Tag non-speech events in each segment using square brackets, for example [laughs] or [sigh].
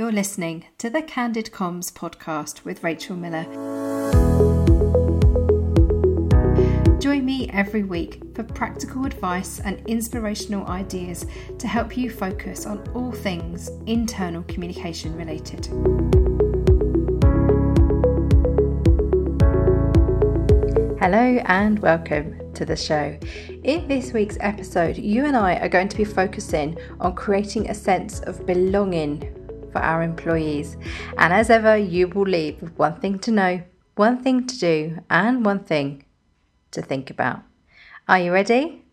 You're listening to the Candid Comms podcast with Rachel Miller. Join me every week for practical advice and inspirational ideas to help you focus on all things internal communication related. Hello and welcome to the show. In this week's episode, you and I are going to be focusing on creating a sense of belonging for our employees. And as ever, you will leave with one thing to know, one thing to do, and one thing to think about. Are you ready?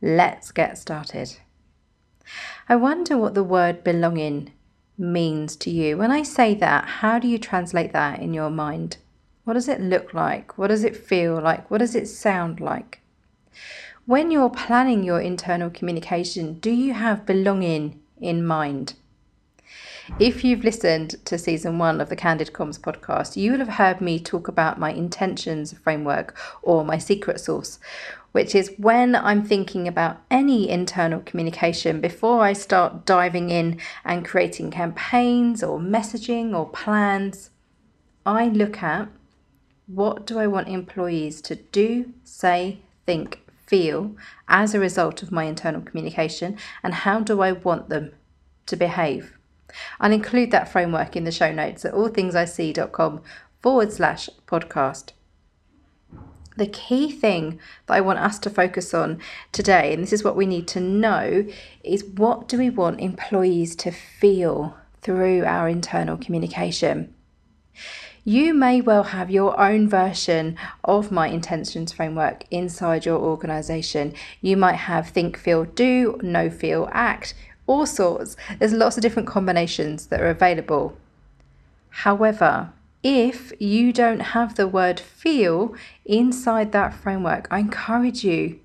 Let's get started. I wonder what the word belonging means to you. When I say that, how do you translate that in your mind? What does it look like? What does it feel like? What does it sound like? When you're planning your internal communication, do you have belonging in mind? If you've listened to season one of the Candid Comms podcast, you will have heard me talk about my intentions framework or my secret sauce, which is when I'm thinking about any internal communication before I start diving in and creating campaigns or messaging or plans, I look at what do I want employees to do, say, think, feel as a result of my internal communication, and how do I want them to behave? I'll include that framework in the show notes at allthingsic.com forward slash podcast. The key thing that I want us to focus on today, and this is what we need to know, is what do we want employees to feel through our internal communication? You may well have your own version of my intentions framework inside your organization. You might have think, feel, do, know, feel, act, all sorts. There's lots of different combinations that are available. However, if you don't have the word feel inside that framework, I encourage you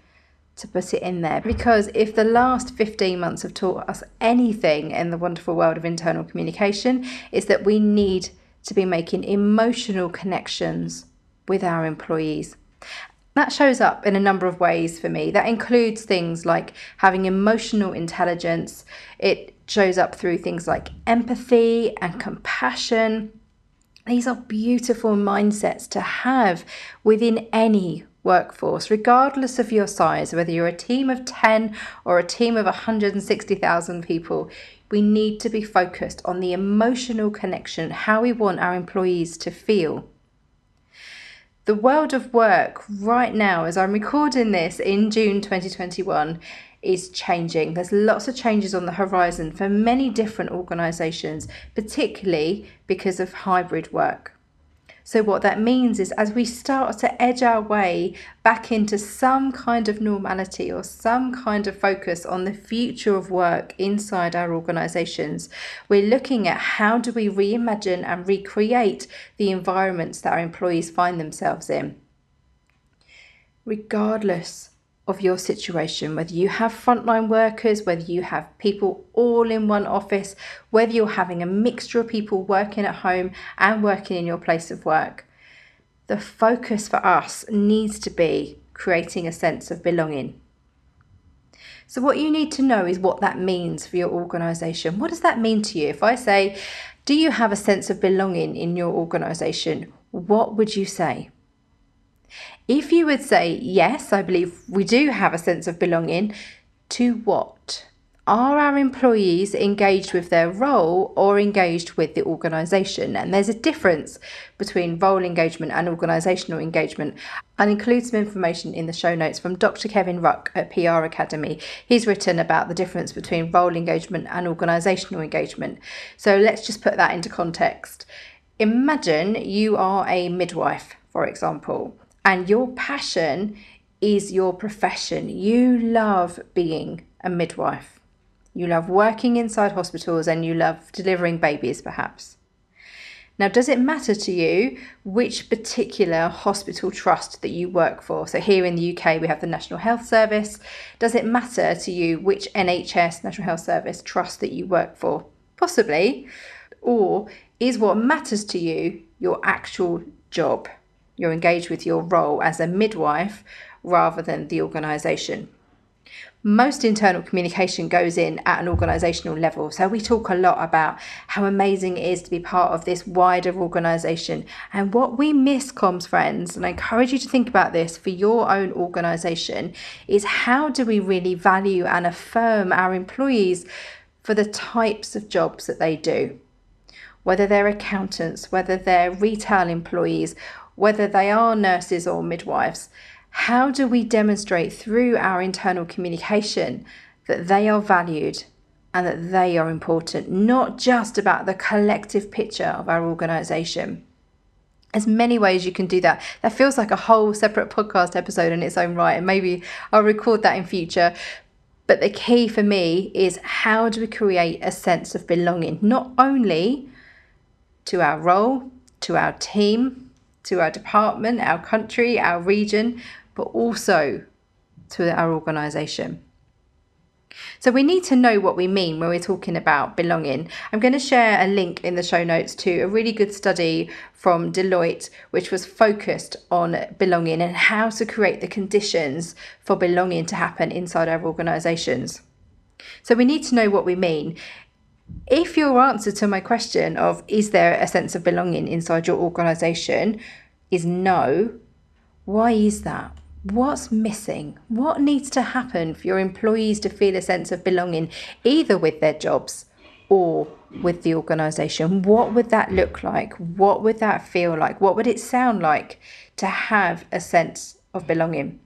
to put it in there because if the last 15 months have taught us anything in the wonderful world of internal communication, is that we need to be making emotional connections with our employees. That shows up in a number of ways for me. That includes things like having emotional intelligence. It shows up through things like empathy and compassion. These are beautiful mindsets to have within any workforce, regardless of your size, whether you're a team of 10 or a team of 160,000 people. We need to be focused on the emotional connection, how we want our employees to feel the world of work right now, as I'm recording this in June 2021, is changing. There's lots of changes on the horizon for many different organisations, particularly because of hybrid work. So, what that means is as we start to edge our way back into some kind of normality or some kind of focus on the future of work inside our organisations, we're looking at how do we reimagine and recreate the environments that our employees find themselves in. Regardless of your situation, whether you have frontline workers, whether you have people all in one office, whether you're having a mixture of people working at home and working in your place of work. The focus for us needs to be creating a sense of belonging. So, what you need to know is what that means for your organisation. What does that mean to you? If I say, Do you have a sense of belonging in your organisation? What would you say? If you would say, yes, I believe we do have a sense of belonging, to what? Are our employees engaged with their role or engaged with the organisation? And there's a difference between role engagement and organisational engagement. I'll include some information in the show notes from Dr. Kevin Ruck at PR Academy. He's written about the difference between role engagement and organisational engagement. So let's just put that into context. Imagine you are a midwife, for example and your passion is your profession. You love being a midwife. You love working inside hospitals and you love delivering babies, perhaps. Now, does it matter to you which particular hospital trust that you work for? So, here in the UK, we have the National Health Service. Does it matter to you which NHS, National Health Service trust that you work for? Possibly. Or is what matters to you your actual job? You're engaged with your role as a midwife rather than the organisation. most internal communication goes in at an organizational level. So we talk a lot about how amazing it is to be part of this wider organization. And what we miss, comms friends, and I encourage you to think about this for your own organization, is how do we really value and affirm our employees for the types of jobs that they do? Whether they're accountants, whether they're retail employees, whether they are nurses or midwives how do we demonstrate through our internal communication that they are valued and that they are important, not just about the collective picture of our organization? There's many ways you can do that. That feels like a whole separate podcast episode in its own right, and maybe I'll record that in future. But the key for me is how do we create a sense of belonging, not only to our role, to our team, to our department, our country, our region, but also to our organisation. So we need to know what we mean when we're talking about belonging. I'm going to share a link in the show notes to a really good study from Deloitte, which was focused on belonging and how to create the conditions for belonging to happen inside our organisations. So we need to know what we mean. If your answer to my question of is there a sense of belonging inside your organisation is no, why is that? What's missing? What needs to happen for your employees to feel a sense of belonging, either with their jobs or with the organisation? What would that look like? What would that feel like? What would it sound like to have a sense of belonging?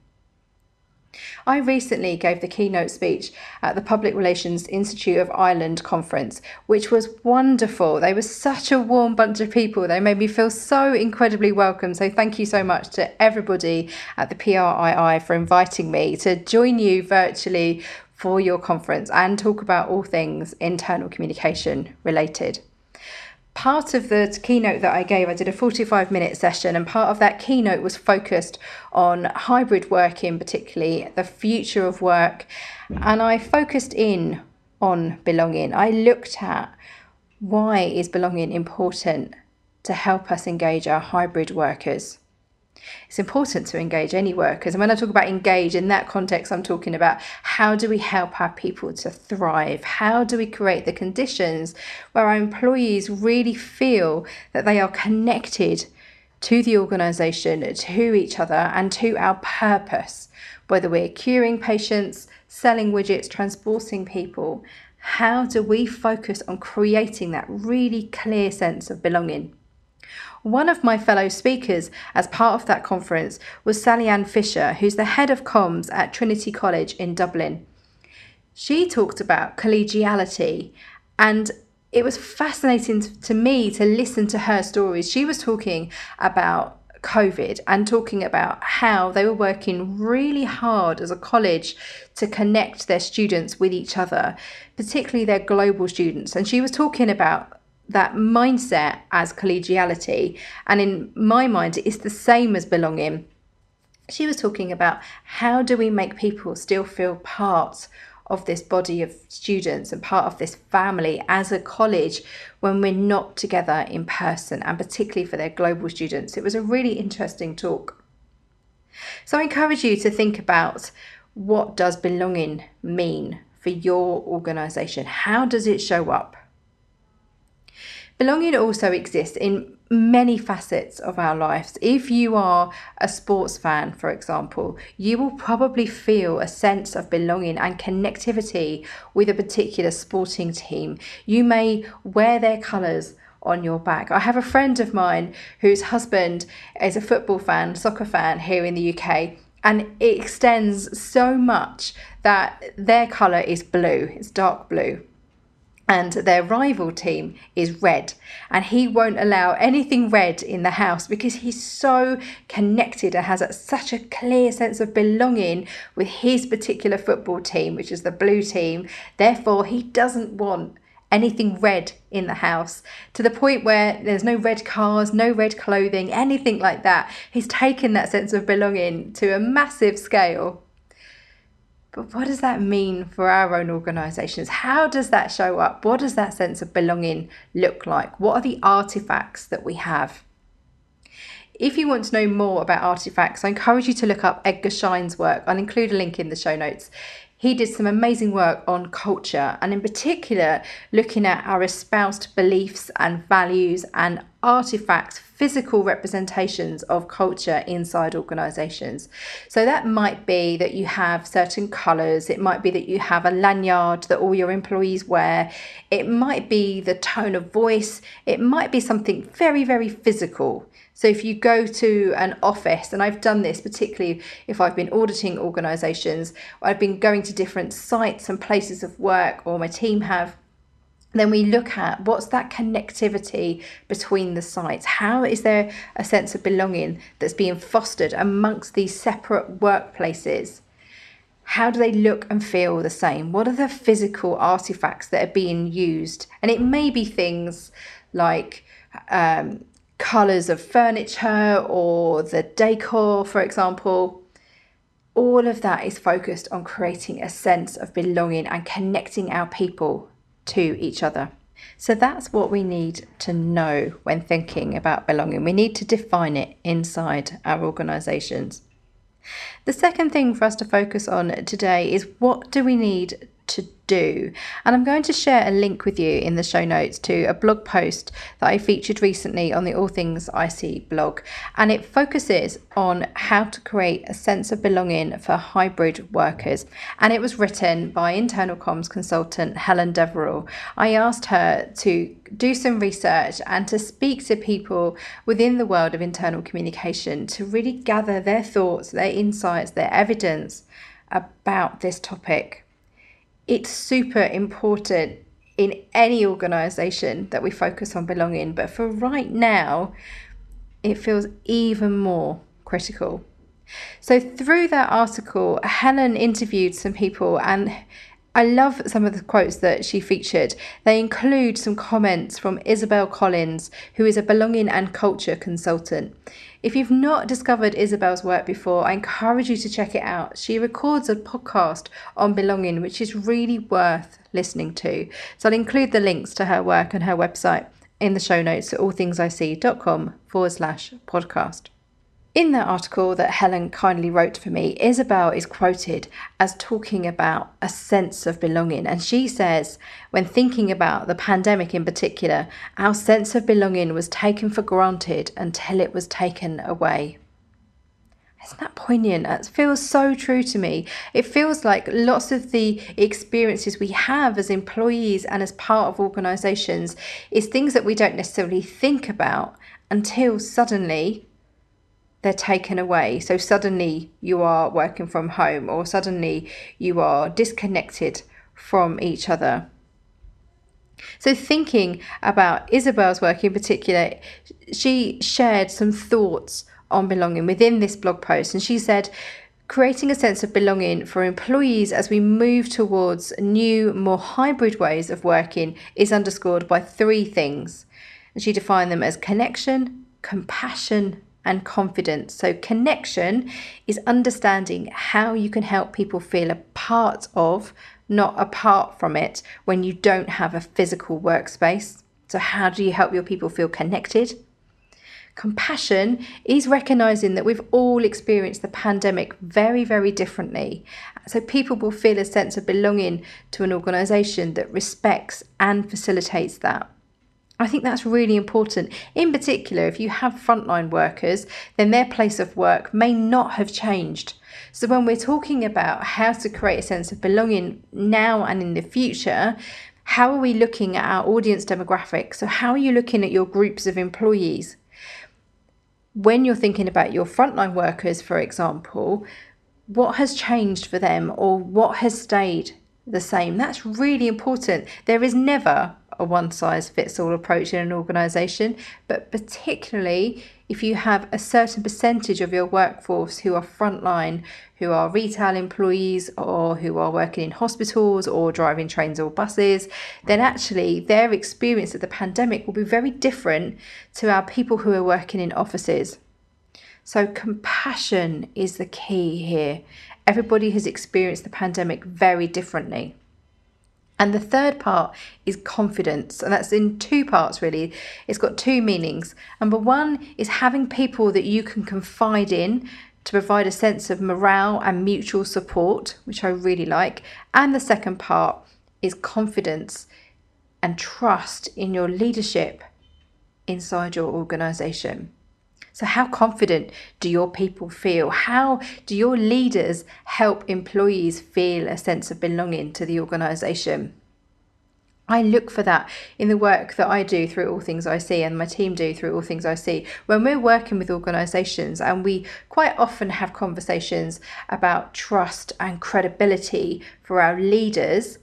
I recently gave the keynote speech at the Public Relations Institute of Ireland conference, which was wonderful. They were such a warm bunch of people. They made me feel so incredibly welcome. So, thank you so much to everybody at the PRII for inviting me to join you virtually for your conference and talk about all things internal communication related part of the keynote that I gave, I did a 45 minute session, and part of that keynote was focused on hybrid working, particularly the future of work. And I focused in on belonging. I looked at why is belonging important to help us engage our hybrid workers. It's important to engage any workers. And when I talk about engage in that context, I'm talking about how do we help our people to thrive? How do we create the conditions where our employees really feel that they are connected to the organisation, to each other, and to our purpose? Whether we're curing patients, selling widgets, transporting people, how do we focus on creating that really clear sense of belonging? One of my fellow speakers as part of that conference was Sally Ann Fisher, who's the head of comms at Trinity College in Dublin. She talked about collegiality and it was fascinating to me to listen to her stories. She was talking about COVID and talking about how they were working really hard as a college to connect their students with each other, particularly their global students. And she was talking about that mindset as collegiality. And in my mind, it's the same as belonging. She was talking about how do we make people still feel part of this body of students and part of this family as a college when we're not together in person, and particularly for their global students. It was a really interesting talk. So I encourage you to think about what does belonging mean for your organisation? How does it show up? Belonging also exists in many facets of our lives. If you are a sports fan, for example, you will probably feel a sense of belonging and connectivity with a particular sporting team. You may wear their colours on your back. I have a friend of mine whose husband is a football fan, soccer fan here in the UK. And it extends so much that their colour is blue, it's dark blue and their rival team is red. And he won't allow anything red in the house because he's so connected and has a, such a clear sense of belonging with his particular football team which is the blue team. Therefore he doesn't want anything red in the house to the point where there's no red cars no red clothing anything like that. He's taken that sense of belonging to a massive scale but what does that mean for our own organisations? How does that show up? What does that sense of belonging look like? What are the artifacts that we have? If you want to know more about artifacts, I encourage you to look up Edgar Schein's work. I'll include a link in the show notes. he did some amazing work on culture and, in particular, looking at our espoused beliefs and values and artifacts, physical representations of culture inside organizations. So, that might be that you have certain colors, it might be that you have a lanyard that all your employees wear, it might be the tone of voice, it might be something very, very physical. So if you go to an office, and I've done this particularly if I've been auditing organisations, I've been going to different sites and places of work, or my team have then we look at what's that connectivity between the sites. How is there a sense of belonging that's being fostered amongst these separate workplaces? How do they look and feel the same? What are the physical artifacts that are being used? And it may be things like um, colours of furniture or the decor, for example. All of that is focused on creating a sense of belonging and connecting our people to each other. So that's what we need to know when thinking about belonging. We need to define it inside our organisations. The second thing for us to focus on today is what do we need to do. And I'm going to share a link with you in the show notes to a blog post that I featured recently on the All Things IC blog. And it focuses on how to create a sense of belonging for hybrid workers. And it was written by internal comms consultant Helen Deverell. I asked her to do some research and to speak to people within the world of internal communication to really gather their thoughts, their insights, their evidence about this topic it's super important in any organization that we focus on belonging. But for right now, it feels even more critical. So, through that article, Helen interviewed some people, and I love some of the quotes that she featured. They include some comments from Isabel Collins, who is a belonging and culture consultant. If you've not discovered Isabel's work before, I encourage you to check it out. She records a podcast on belonging, which is really worth listening to. So I'll include the links to her work and her website in the show notes at allthingsic.com forward slash podcast. In that article that Helen kindly wrote for me, Isabel is quoted as talking about a sense of belonging. And she says, when thinking about the pandemic in particular, our sense of belonging was taken for granted until it was taken away. Isn't that poignant? It feels so true to me. It feels like lots of the experiences we have as employees and as part of organisations is things that we don't necessarily think about until suddenly they're taken away. So suddenly you are working from home, or suddenly you are disconnected from each other. So, thinking about Isabel's work in particular, she shared some thoughts on belonging within this blog post, and she said, creating a sense of belonging for employees as we move towards new, more hybrid ways of working is underscored by three things. And she defined them as connection, compassion, and confidence. So, connection is understanding how you can help people feel a part of, not apart from it, when you don't have a physical workspace. So, how do you help your people feel connected? Compassion is recognizing that we've all experienced the pandemic very, very differently. So, people will feel a sense of belonging to an organization that respects and facilitates that. I think that's really important. In particular, if you have frontline workers, then their place of work may not have changed. So, when we're talking about how to create a sense of belonging now and in the future, how are we looking at our audience demographics? So, how are you looking at your groups of employees? When you're thinking about your frontline workers, for example, what has changed for them or what has stayed the same? That's really important. There is never a one size fits all approach in an organisation, but particularly if you have a certain percentage of your workforce who are frontline, who are retail employees or who are working in hospitals or driving trains or buses, then actually their experience of the pandemic will be very different to our people who are working in offices. So, compassion is the key here. Everybody has experienced the pandemic very differently. And the third part is confidence, and that's in two parts really. It's got two meanings. Number one is having people that you can confide in to provide a sense of morale and mutual support, which I really like. And the second part is confidence and trust in your leadership inside your organization. So, how confident do your people feel? How do your leaders help employees feel a sense of belonging to the organization? I look for that in the work that I do through All Things IC and my team do through All Things IC. When we're working with organisations and we quite often have conversations about trust and credibility for our leaders,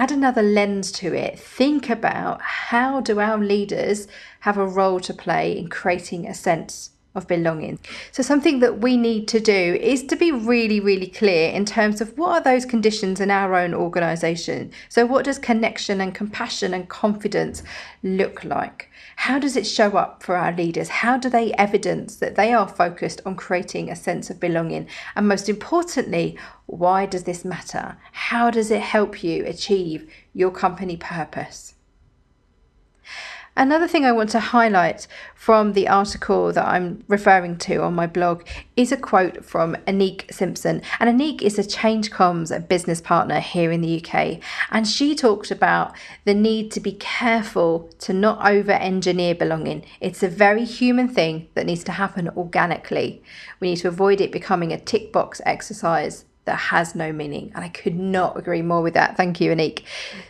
add another lens to it. Think about how do our leaders have a role to play in creating a sense of belonging. So, something that we need to do is to be really, really clear in terms of what are those conditions in our own organisation. So, what does connection and compassion and confidence look like? How does it show up for our leaders? How do they evidence that they are focused on creating a sense of belonging? And most importantly, why does this matter? How does it help you achieve your company purpose? Another thing I want to highlight from the article that I'm referring to on my blog is a quote from Anique Simpson. And Anique is a Change Comms business partner here in the UK. And she talked about the need to be careful to not over engineer belonging. It's a very human thing that needs to happen organically. We need to avoid it becoming a tick box exercise that has no meaning. And I could not agree more with that. Thank you, Anique.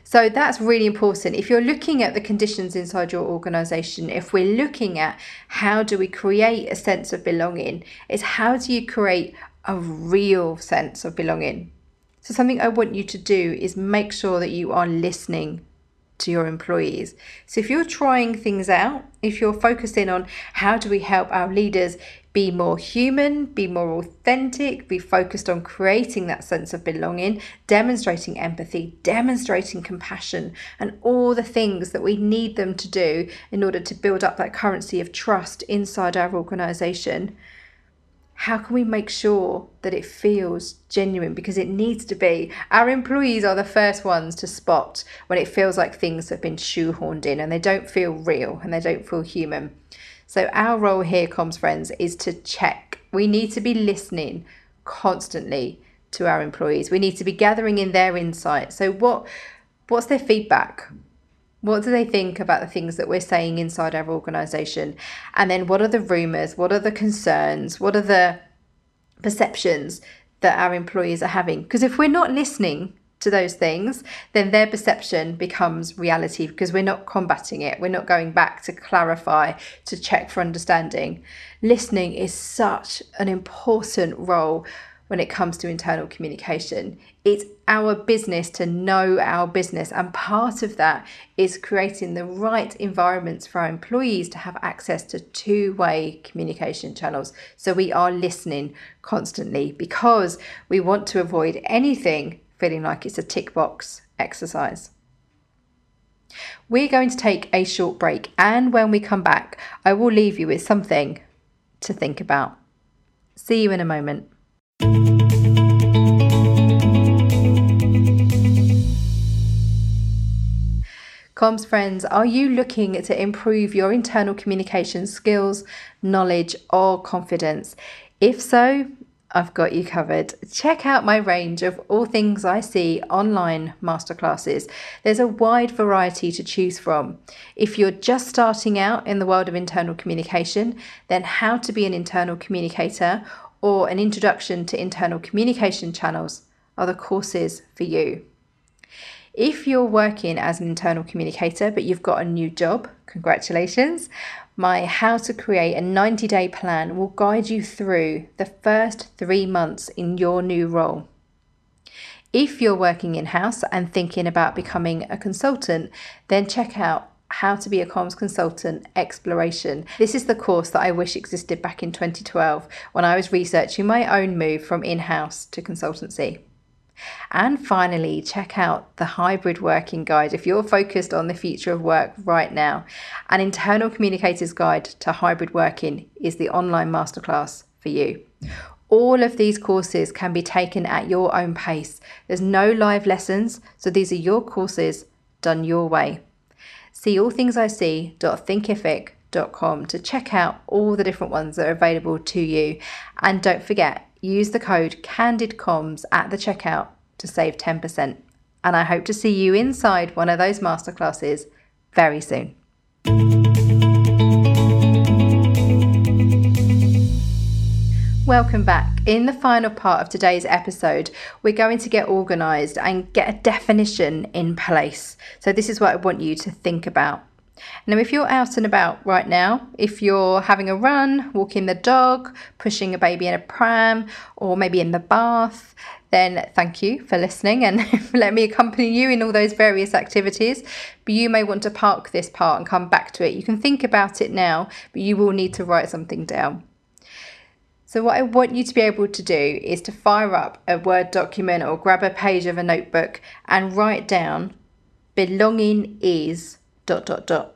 So that's really important. If you're looking at the conditions inside your organization, if we're looking at how do we create a sense of belonging, it's how do you create a real sense of belonging? So, something I want you to do is make sure that you are listening to your employees. So, if you're trying things out, if you're focusing on how do we help our leaders be more human, be more authentic, be focused on creating that sense of belonging, demonstrating empathy, demonstrating compassion, and all the things that we need them to do in order to build up that currency of trust inside our organization. How can we make sure that it feels genuine? Because it needs to be. Our employees are the first ones to spot when it feels like things have been shoehorned in and they don't feel real and they don't feel human. So, our role here, comms friends, is to check. We need to be listening constantly to our employees. We need to be gathering in their insights. So, what what's their feedback? What do they think about the things that we're saying inside our organization? And then, what are the rumors? What are the concerns? What are the perceptions that our employees are having? Because if we're not listening to those things, then their perception becomes reality because we're not combating it. We're not going back to clarify, to check for understanding. Listening is such an important role when it comes to internal communication. It's our business to know our business, and part of that is creating the right environments for our employees to have access to two way communication channels. So we are listening constantly because we want to avoid anything feeling like it's a tick box exercise. We're going to take a short break, and when we come back, I will leave you with something to think about. See you in a moment. Comms friends, are you looking to improve your internal communication skills, knowledge, or confidence? If so, I've got you covered. Check out my range of All Things IC online masterclasses. There's a wide variety to choose from. If you're just starting out in the world of internal communication, then How to Be an Internal Communicator or An Introduction to Internal Communication Channels are the courses for you. If you're working as an internal communicator but you've got a new job, congratulations my How to Create a 90 Day Plan will guide you through the first three months in your new role. If you're working in house and thinking about becoming a consultant, then check out How to Be a Comms Consultant Exploration. This is the course that I wish existed back in 2012 when I was researching my own move from in house to consultancy. And finally, check out the hybrid working guide if you're focused on the future of work right now. An internal communicators guide to hybrid working is the online masterclass for you. All of these courses can be taken at your own pace. There's no live lessons, so these are your courses done your way. See All Things IC to check out all the different ones that are available to you. And don't forget, use the code CandidComms at the checkout to save 10%. And I hope to see you inside one of those masterclasses very soon. Welcome back. In the final part of today's episode, we're going to get organised and get a definition in place. So, this is what I want you to think about. Now, if you're out and about right now, if you're having a run, walking the dog, pushing a baby in a pram, or maybe in the bath, then thank you for listening and [laughs] let me accompany you in all those various activities. But you may want to park this part and come back to it. You can think about it now, but you will need to write something down. So, what I want you to be able to do is to fire up a Word document or grab a page of a notebook and write down belonging is dot dot dot.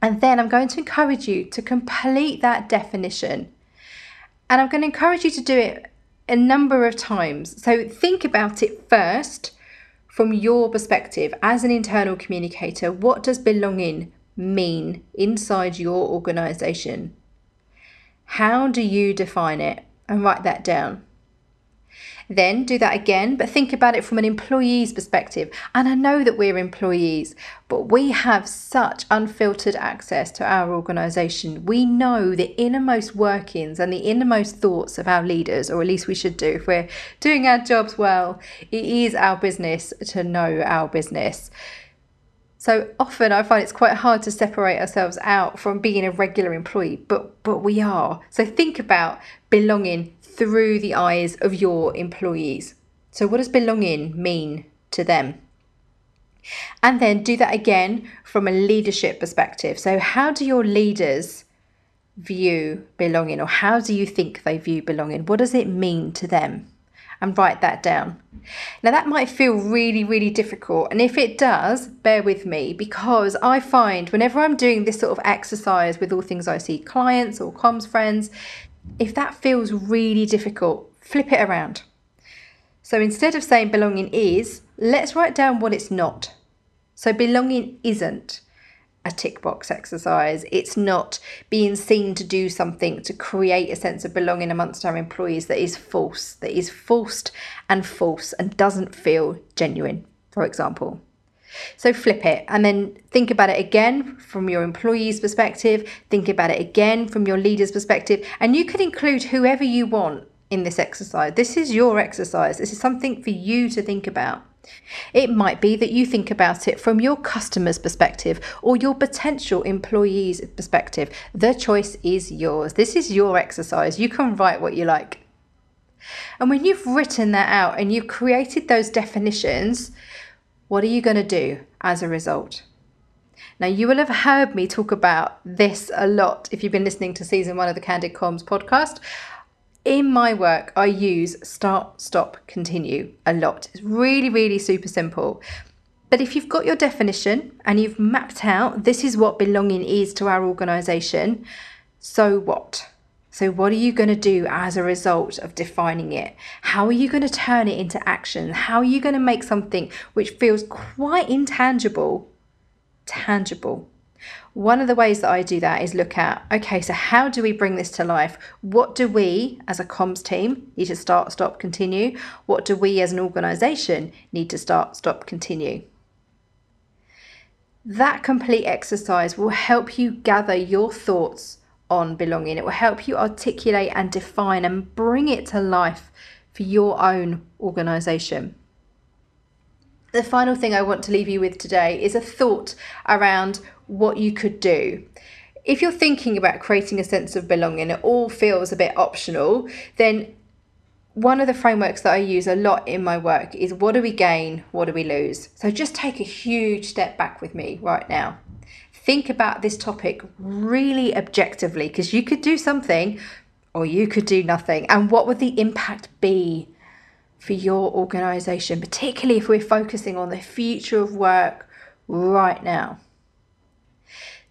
And then I'm going to encourage you to complete that definition. And I'm going to encourage you to do it a number of times. So think about it first from your perspective as an internal communicator. What does belonging mean inside your organization? How do you define it? And write that down. Then do that again, but think about it from an employee's perspective. And I know that we're employees, but we have such unfiltered access to our organisation. We know the innermost workings and the innermost thoughts of our leaders, or at least we should do if we're doing our jobs well. It is our business to know our business. So often I find it's quite hard to separate ourselves out from being a regular employee, but but we are. So think about belonging through the eyes of your employees. So, what does belonging mean to them? And then do that again from a leadership perspective. So, how do your leaders view belonging, or how do you think they view belonging? What does it mean to them? And write that down. Now, that might feel really, really difficult. And if it does, bear with me because I find whenever I'm doing this sort of exercise with All Things IC clients or comms friends, if that feels really difficult, flip it around. So instead of saying belonging is, let's write down what it's not. So belonging isn't a tick box exercise. It's not being seen to do something to create a sense of belonging amongst our employees that is false, that is forced and false and doesn't feel genuine, for example. So flip it and then think about it again from your employee's perspective, think about it again from your leader's perspective, and you can include whoever you want in this exercise. This is your exercise, this is something for you to think about. It might be that you think about it from your customer's perspective or your potential employee's perspective. The choice is yours. This is your exercise. You can write what you like. And when you've written that out and you've created those definitions, what are you going to do as a result? Now, you will have heard me talk about this a lot if you've been listening to season one of the Candid Comms podcast. In my work, I use start, stop, continue a lot. It's really, really super simple. But if you've got your definition and you've mapped out this is what belonging is to our organisation, so what? So, what are you going to do as a result of defining it? How are you going to turn it into action? How are you going to make something which feels quite intangible tangible? One of the ways that I do that is look at okay, so how do we bring this to life? What do we as a comms team need to start, stop, continue? What do we as an organization need to start, stop, continue? That complete exercise will help you gather your thoughts on belonging. It will help you articulate and define and bring it to life for your own organisation. The final thing I want to leave you with today is a thought around what you could do. If you're thinking about creating a sense of belonging, it all feels a bit optional, then one of the frameworks that I use a lot in my work is what do we gain, what do we lose? So just take a huge step back with me right now think about this topic really objectively because you could do something or you could do nothing. And what would the impact be for your organization, particularly if we're focusing on the future of work right now?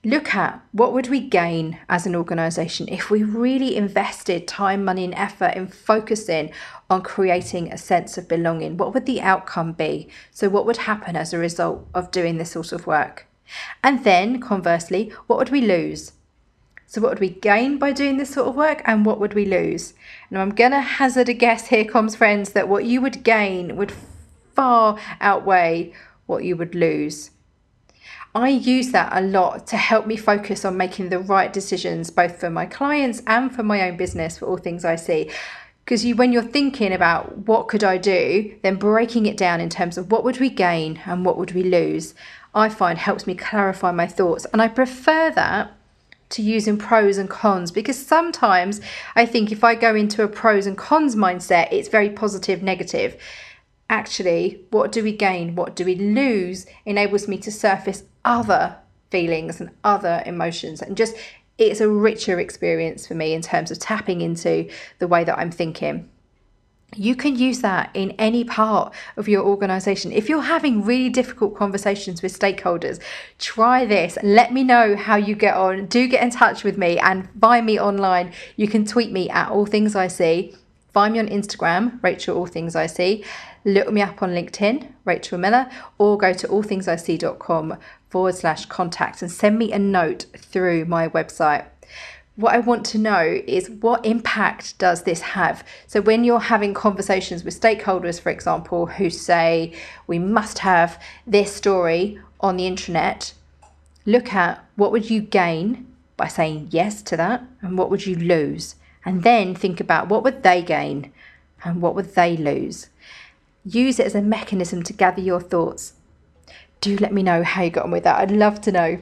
Look at what would we gain as an organization if we really invested time, money, and effort in focusing on creating a sense of belonging. What would the outcome be? So, what would happen as a result of doing this sort of work? And then, conversely, what would we lose? So, what would we gain by doing this sort of work and what would we lose? Now, I'm going to hazard a guess here, comms friends, that what you would gain would far outweigh what you would lose. I use that a lot to help me focus on making the right decisions, both for my clients and for my own business, for All Things IC. Because you, when you're thinking about what could I do, then breaking it down in terms of what would we gain and what would we lose, I find helps me clarify my thoughts. And I prefer that to using pros and cons because sometimes I think if I go into a pros and cons mindset, it's very positive, negative actually, what do we gain? What do we lose? enables me to surface other feelings and other emotions and just it's a richer experience for me in terms of tapping into the way that I'm thinking. You can use that in any part of your organization. If you're having really difficult conversations with stakeholders, try this. Let me know how you get on. Do get in touch with me and find me online. You can tweet me at All Things IC. Find me on Instagram, Rachel All Things IC. Look me up on LinkedIn, Rachel Miller, or go to allthingsic.com forward slash contact and send me a note through my website. What I want to know is what impact does this have? So, when you're having conversations with stakeholders, for example, who say we must have this story on the intranet, look at what would you gain by saying yes to that and what would you lose? And then think about what would they gain and what would they lose? Use it as a mechanism to gather your thoughts. Do let me know how you got on with that. I'd love to know.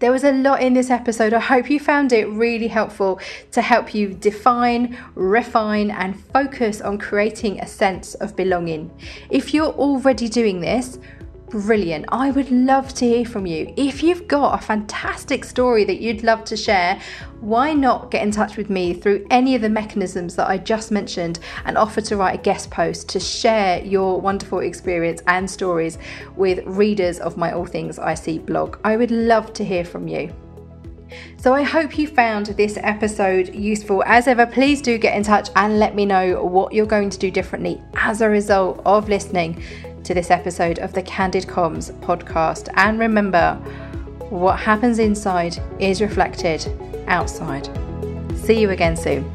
There was a lot in this episode. I hope you found it really helpful to help you define, refine, and focus on creating a sense of belonging. If you're already doing this, brilliant. I would love to hear from you. If you've got a fantastic story that you'd love to share, why not get in touch with me through any of the mechanisms that I just mentioned and offer to write a guest post to share your wonderful experience and stories with readers of my All Things IC blog? I would love to hear from you. So I hope you found this episode useful. As ever, please do get in touch and let me know what you're going to do differently as a result of listening to this episode of the Candid Comms podcast. And remember, what happens inside is reflected outside. See you again soon.